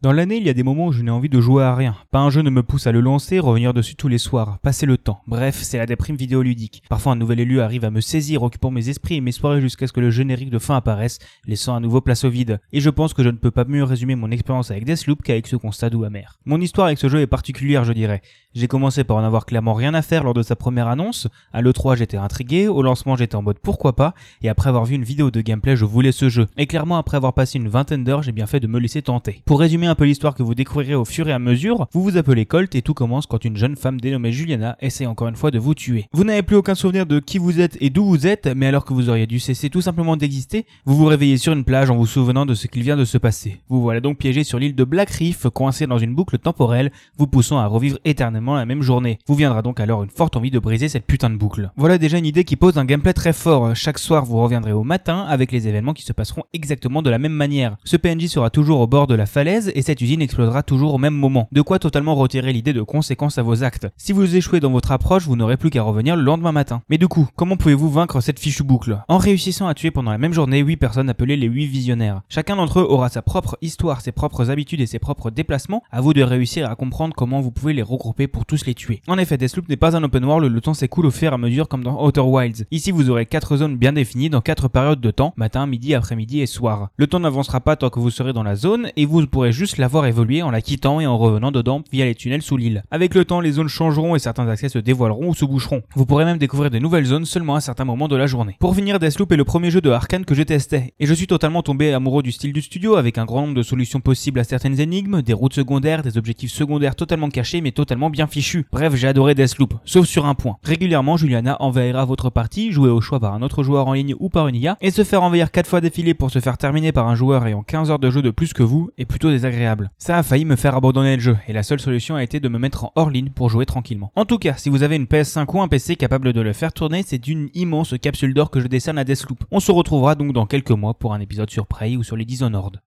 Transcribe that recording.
Dans l'année, il y a des moments où je n'ai envie de jouer à rien. Pas un jeu ne me pousse à le lancer, revenir dessus tous les soirs, passer le temps. Bref, c'est la déprime vidéoludique. Parfois, un nouvel élu arrive à me saisir, occupant mes esprits et mes soirées jusqu'à ce que le générique de fin apparaisse, laissant à nouveau place au vide. Et je pense que je ne peux pas mieux résumer mon expérience avec Deathloop qu'avec ce constat doux amer. Mon histoire avec ce jeu est particulière, je dirais. J'ai commencé par en avoir clairement rien à faire lors de sa première annonce. À l'E3, j'étais intrigué. Au lancement, j'étais en mode pourquoi pas. Et après avoir vu une vidéo de gameplay, je voulais ce jeu. Et clairement, après avoir passé une vingtaine d'heures, j'ai bien fait de me laisser tenter. Pour résumer un peu l'histoire que vous découvrirez au fur et à mesure, vous vous appelez Colt et tout commence quand une jeune femme dénommée Juliana essaie encore une fois de vous tuer. Vous n'avez plus aucun souvenir de qui vous êtes et d'où vous êtes, mais alors que vous auriez dû cesser tout simplement d'exister, vous vous réveillez sur une plage en vous souvenant de ce qu'il vient de se passer. Vous voilà donc piégé sur l'île de Black Reef, coincé dans une boucle temporelle, vous poussant à revivre éternellement la même journée. Vous viendra donc alors une forte envie de briser cette putain de boucle. Voilà déjà une idée qui pose un gameplay très fort. Chaque soir, vous reviendrez au matin avec les événements qui se passeront exactement de la même manière. Ce PNJ sera toujours au bord de la falaise et cette usine explosera toujours au même moment. De quoi totalement retirer l'idée de conséquences à vos actes. Si vous échouez dans votre approche, vous n'aurez plus qu'à revenir le lendemain matin. Mais du coup, comment pouvez-vous vaincre cette fichue boucle? En réussissant à tuer pendant la même journée 8 personnes appelées les 8 visionnaires. Chacun d'entre eux aura sa propre histoire, ses propres habitudes et ses propres déplacements. À vous de réussir à comprendre comment vous pouvez les regrouper pour tous les tuer. En effet, Deathloop n'est pas un open world, le temps s'écoule au fur et à mesure comme dans Outer Wilds. Ici, vous aurez 4 zones bien définies dans 4 périodes de temps, matin, midi, après-midi et soir. Le temps n'avancera pas tant que vous serez dans la zone et vous pourrez juste la voir évoluer en la quittant et en revenant dedans via les tunnels sous l'île. Avec le temps, les zones changeront et certains accès se dévoileront ou se boucheront. Vous pourrez même découvrir de nouvelles zones seulement à certains moments de la journée. Pour finir, Deathloop est le premier jeu de Arkane que je testais, et je suis totalement tombé amoureux du style du studio avec un grand nombre de solutions possibles à certaines énigmes, des routes secondaires, des objectifs secondaires totalement cachés mais totalement bien fichus. Bref, j'ai adoré Deathloop, sauf sur un point. Régulièrement, Juliana envahira votre partie, jouer au choix par un autre joueur en ligne ou par une IA, et se faire envahir 4 fois défilé pour se faire terminer par un joueur ayant 15 heures de jeu de plus que vous est plutôt désagréable. Ça a failli me faire abandonner le jeu, et la seule solution a été de me mettre en hors ligne pour jouer tranquillement. En tout cas, si vous avez une PS5 ou un PC capable de le faire tourner, c'est une immense capsule d'or que je décerne à Deathloop. On se retrouvera donc dans quelques mois pour un épisode sur Prey ou sur les Dishonored.